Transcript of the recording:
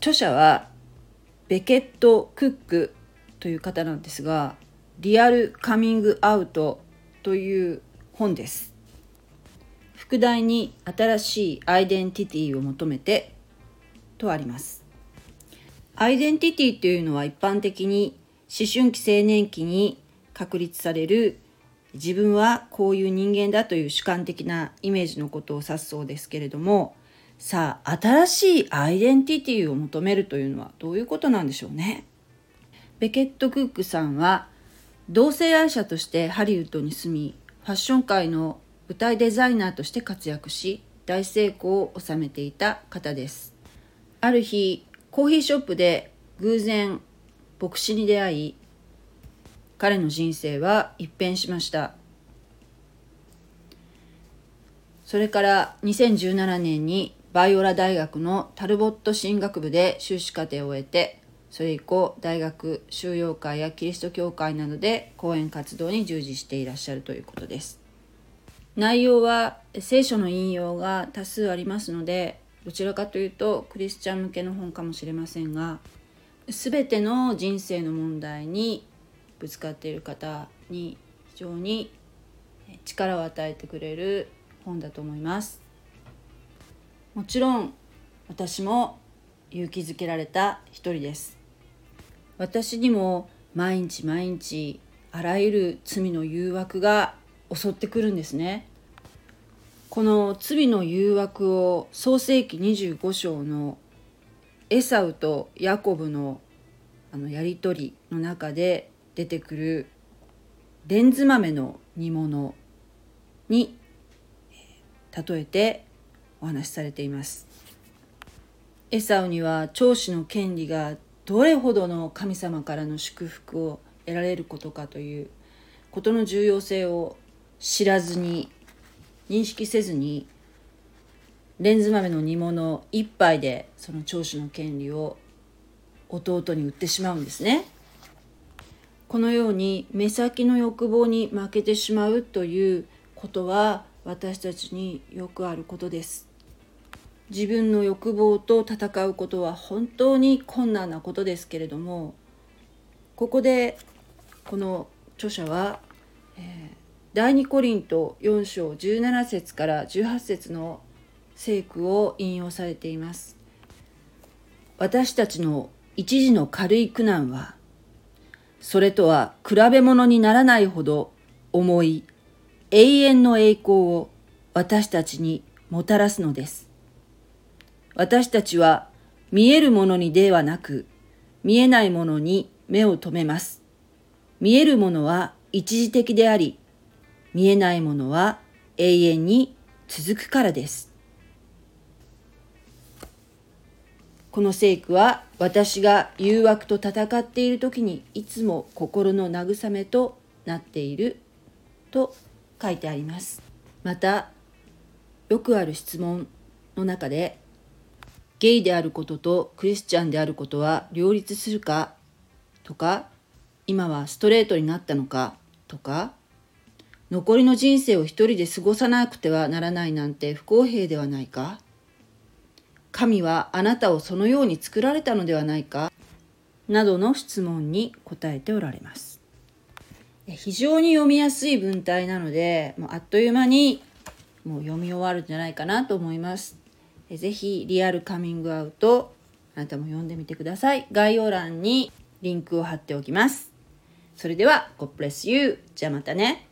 著者はベケット・クックという方なんですがリアルカミングアウトという本です。副題に新しいアイデンティティを求めてとあります。アイデンティティというのは一般的に思春期青年期に確立される自分はこういう人間だという主観的なイメージのことを指すそうですけれどもさあ新しいアイデンティティを求めるというのはどういうことなんでしょうね？ベケット・クックさんは同性愛者としてハリウッドに住みファッション界の舞台デザイナーとして活躍し大成功を収めていた方です。ある日コーヒーショップで偶然牧師に出会い彼の人生は一変しました。それから2017年にバイオラ大学のタルボット進学部で修士課程を終えてそれ以降大学修養会やキリスト教会などで講演活動に従事していらっしゃるということです。内容は聖書の引用が多数ありますのでどちらかというとクリスチャン向けの本かもしれませんが全ての人生の問題にぶつかっている方に非常に力を与えてくれる本だと思います。もちろん私も勇気づけられた一人です。私にも毎日毎日あらゆる罪の誘惑が襲ってくるんですね。この罪の誘惑を創世紀25章のエサウとヤコブのあのやり取りの中で出てくるレンズ豆の煮物に例えてお話しされていますエサウには長子の権利がどれほどの神様からの祝福を得られることかということの重要性を知らずに認識せずにレンズ豆の煮物一杯でその長子の権利を弟に売ってしまうんですね。このように目先の欲望に負けてしまうということは私たちによくあることです。自分の欲望と戦うことは本当に困難なことですけれどもここでこの著者は、えー、第2コリント4章17節から18節の聖句を引用されています。私たちの一時の軽い苦難はそれとは比べ物にならないほど重い永遠の栄光を私たちにもたらすのです。私たちは見えるものにではなく見えないものに目を留めます。見えるものは一時的であり、見えないものは永遠に続くからです。この聖句は私が誘惑と戦っている時にいつも心の慰めとなっていると書いてあります。また、よくある質問の中で、ゲイであることとクリスチャンであることは両立するか？とか、今はストレートになったのか？とか、残りの人生を一人で過ごさなくてはならないなんて不公平ではないか？神はあなたをそのように作られたのではないか？などの質問に答えておられます。非常に読みやすい文体なので、もうあっという間にもう読み終わるんじゃないかなと思います。ぜひリアルカミングアウトあなたも読んでみてください。概要欄にリンクを貼っておきます。それでは、God bless you. じゃあまたね。